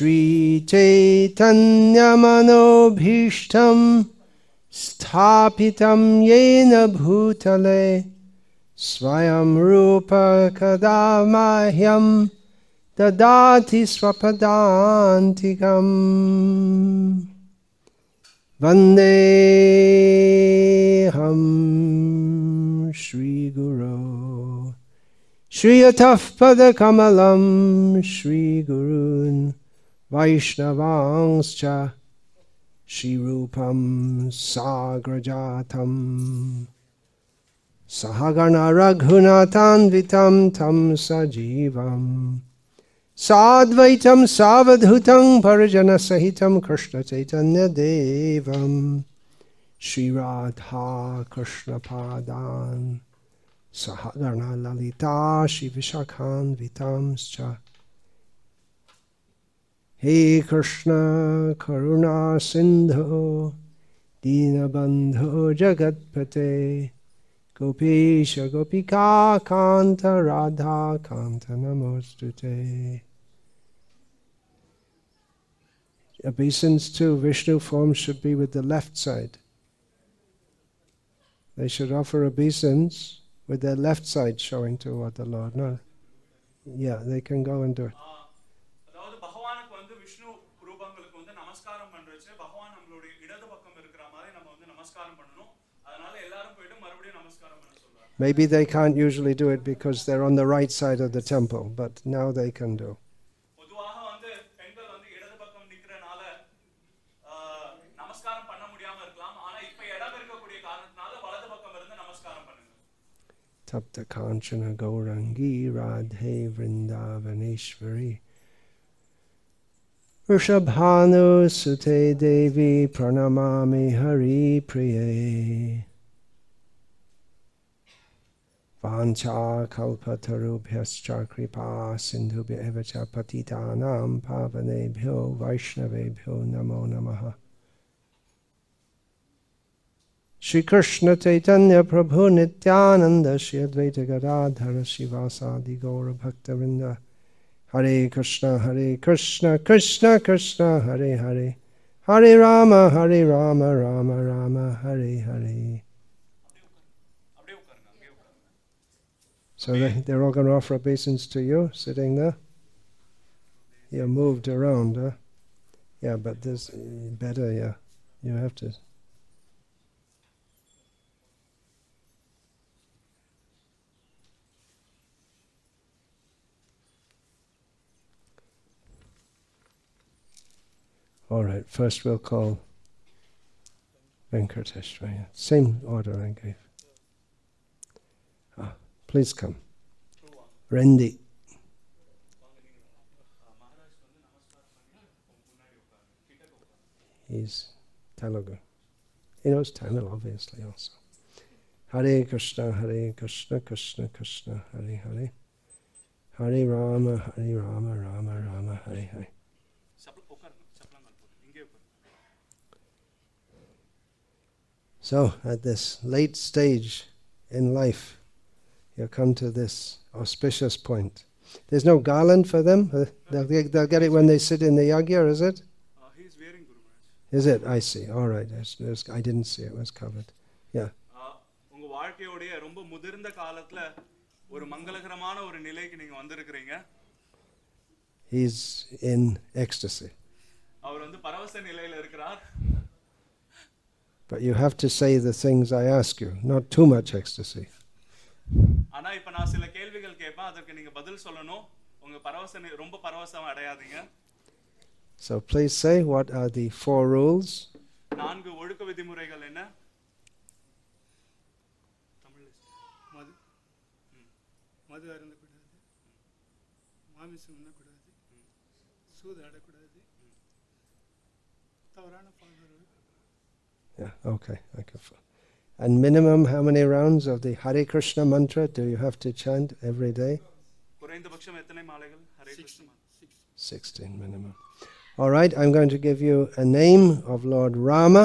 श्रीचैतन्यमनोभीष्टं स्थापितं येन भूतले स्वयं रूप कदा मह्यं ददाति स्वपदान्तिकम्। वन्देऽहं श्रीगुरो। श्रियतः पदकमलं श्रीगुरून् वैष्णवांश्च श्रीरूपं साग्रजातं सहगणरघुनाथान्वितं तं सजीवम्। साद्वैतं सावधूतं परिजनसहितं कृष्णचैतन्यदेवं Shri Radha कृष्णपादान् सहगणललिता श्रीविशाखान्वितांश्च। Hey Krishna Karuna Sindho Dinabandho Jagatpate Gopesha shagopika, Kanta Radha Kanta Namostute. Obeisance to Vishnu forms should be with the left side. They should offer obeisance with their left side showing toward the Lord. No, yeah, they can go and do it. Maybe they can't usually do it because they're on the right side of the temple, but now they can do. Tapta Kanchana Gaurangi Radhe Vrindavaneshwari. Vrishabhanu Sute Devi Pranamami Hari Priye. Vancha Kalpatarubhyascha Kripa Sindhubhya Evacha Patitanam Pavanebhyo Vaishnavebhyo Namo Namaha Shri Krishna Chaitanya Prabhu Nityananda Shri Advaita Gadadhara Shivasadi Gaura Bhakta Vrinda Hare Krishna Hare Krishna Krishna Krishna Hare Hare Hare Rama Hare Rama Rama Rama Rama Hare Hare So they, they're all going to offer obeisance to you, sitting there. You're moved around, huh? Yeah, but this better, yeah. You have to. All right, first we'll call Venkateshwara. Same order I gave. Please come. Randy. He's Telugu. He knows Tamil, obviously, also. Hare Krishna, Hare Krishna, Krishna Krishna, Hare Hare. Hare Rama, Hare Rama, Rama Rama, Hare Hare. So, at this late stage in life, you come to this auspicious point. There's no garland for them. Uh, They'll, get- they'll get it when they sit in the yagya, is it? He is wearing Guru Maharaj Is it? I see. All right. There's, there's, I didn't see it. It was covered. Yeah. ஆஹ், உங்க வாழ்க்கையோடைய ரொம்ப முதிர்ந்த காலத்துல ஒரு மங்களகரமான ஒரு நிலைக்கு நீங்க வந்திருக்கிறீங்க He's in ecstasy. அவர் வந்து பரவச நிலையில இருக்கிறார் But you have to say the things I ask you, not too much ecstasy. ஆனா இப்ப நான் சில கேள்விகள் கேட்பேன். அதற்கு நீங்க பதில் சொல்லணும். உங்க பரவச நி- ரொம்ப பரவசம் அடையாதீங்க. So please say what are the four rules? நான்கு ஒழுக்க விதிமுறைகள் என்ன? தமிழ்ல மது. மது அருந்தக்கூடாது. மாமிசம் உண்ணக்கூடாது. சூது ஆடக்கூடாது. தவறான பால்வரவு Yeah, okay. I can And minimum, how many rounds of the Hare Krishna mantra do you have to chant every day? குறைந்தபட்சம் எத்தனை மாலைகள் Hare six Krishna six 16 minimum. All right, I'm going to give you a name of Lord Rama.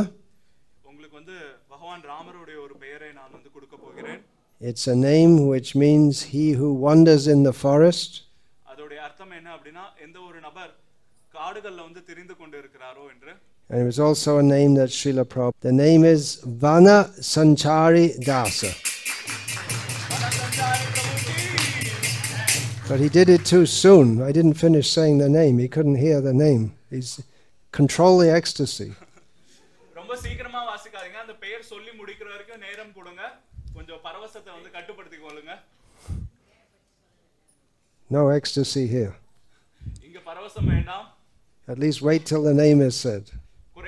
உங்களுக்கு வந்து பகவான் ராமருடைய ஒரு பெயரை நான் வந்து கொடுக்க போகிறேன் It's a name which means he who wanders in the forest. அதோடைய அர்த்தம் என்ன அப்படின்னா எந்த ஒரு நபர் காடுகள்ல வந்து திரிந்து கொண்டு இருக்கிறாரோ என்று and it was also a name that Srila Prabhupada. The name is Vana Sanchari Dasa. But he did it too soon. I didn't finish saying the name. He couldn't hear the name. He's control the ecstasy. No ecstasy here. At least wait till the name is said.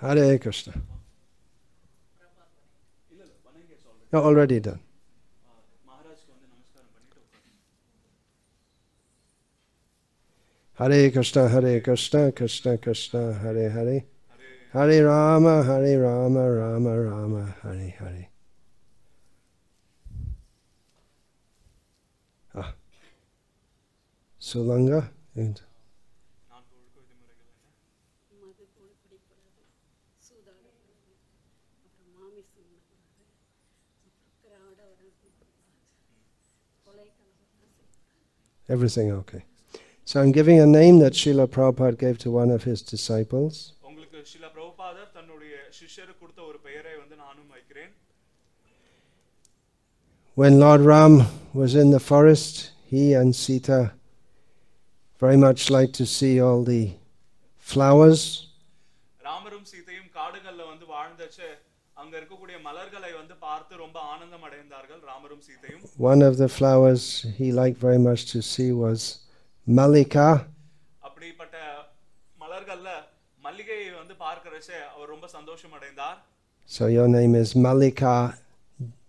Hare Krishna. You're already done. Hare Krishna, Hare Krishna, Krishna Krishna, Hare Hare. Hare Rama, Hare Rama, Rama Rama, Hare Hare. Ah. Sulanga and Everything okay. So I'm giving a name that Srila Prabhupada gave to one of his disciples. உங்களுக்கு சில பிரபுபாதர் தன்னுடைய சிஷ்யருக்கு கொடுத்த ஒரு பெயரை வந்து நானும் வைக்கிறேன் When Lord Ram was in the forest, he and Sita very much liked to see all the flowers. ராமரும் சீதையும் காடுகள்ல வந்து வாழ்ந்தச்சு அங்க இருக்கக்கூடிய மலர்களை வந்து பார்த்து ரொம்ப ஆனந்தம் அடைந்தார்கள் ராமரும் சீதையும் One of the flowers he liked very much to see was Malika. அப்படிப்பட்ட மலர்கள்ல மல்லிகையை வந்து பார்க்கறச்சே அவர் ரொம்ப சந்தோஷம் அடைந்தார் So your name is Malika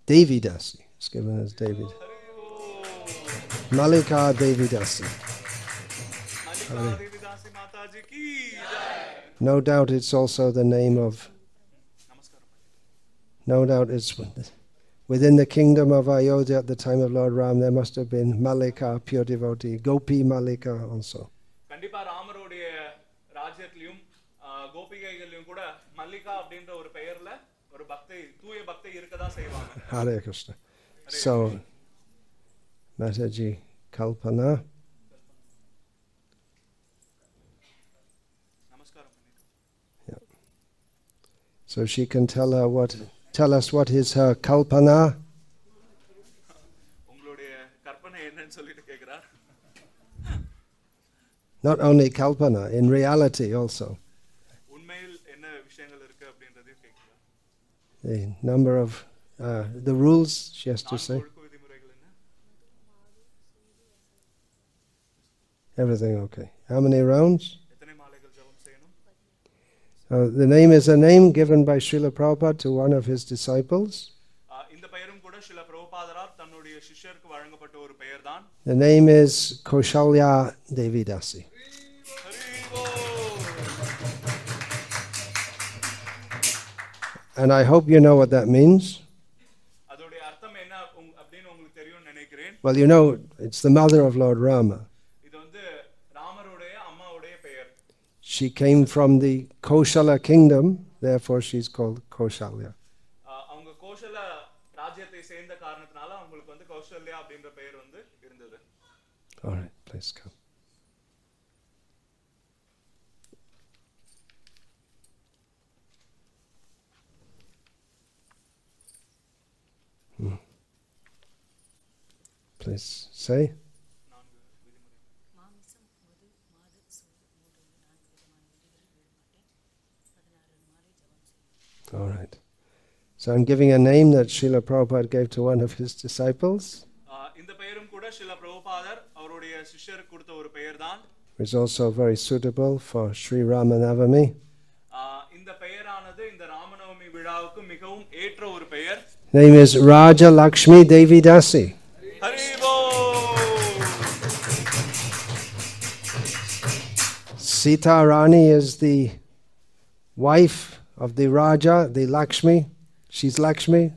Devidasi. It's given as David. Malika Devidasi. Mallika தேவிதாசி Mataji Ki Jai. No doubt it's also the name of, நமஸ்காரம் no doubt it's within the kingdom of Ayodhya at the time of Lord Ram, there must have been Malika, pure devotee, Gopi Malika also. கண்டிப்பா ராமருடைய ராஜ்யத்திலையும் ஆஹ், கோபிகைகள்லயும் கூட மல்லிகா அப்படின்ற ஒரு பெயர்ல ஒரு பக்தை தூய பக்தை இருக்கதான் செய்வாங்க Hare Krishna. So, Mataji Kalpana. நமஸ்காரம் பண்ணிட்டு So she can tell her what, tell us what is her kalpana? Not only kalpana, in reality also. The number of uh, the rules she has to say. Everything okay. How many rounds? Uh, the name is a name given by Srila Prabhupada to one of his disciples. The name is Koshalya Devidasi. And I hope you know what that means. Well, you know, it's the mother of Lord Rama. She came from the Koshala kingdom, therefore she's called Koshalya. ஆஹ், அவங்க கோஷல ராஜ்யத்தை சேர்ந்த காரணத்தினால அவங்களுக்கு வந்து கௌசல்யா அப்படின்ற பெயர் வந்து இருந்தது All right, please come. Hmm. Please say. All right. So I'm giving a name that Srila Prabhupada gave to one of his disciples. ஆஹ், இந்த பெயரும் கூட சில பிரபுபாதர் அவருடைய சிஷ்யருக்கு கொடுத்த ஒரு பெயர் தான் It's also very suitable for Sri Ramanavami. ஆஹ், இந்த பெயரானது இந்த ராமநவமி விழாவுக்கு மிகவும் ஏற்ற ஒரு பெயர் Name is Raja Lakshmi Devi Dasi. ஹரிபோ Sita Rani is the wife of the Raja, the Lakshmi. She's Lakshmi.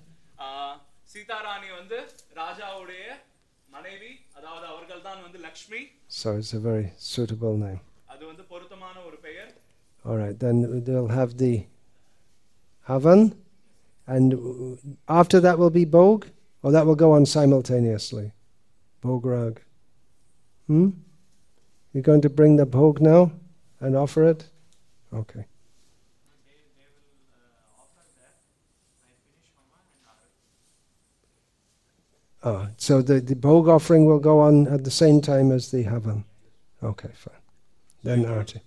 So it's a very suitable name. All right, then they'll have the Havan, and after that will be Bhog, or that will go on simultaneously. Bograg. Hmm? You're going to bring the Bhog now and offer it? Okay. Ah, so the, the Bhog offering will go on at the same time as the Havan. Okay, fine. Then Arti.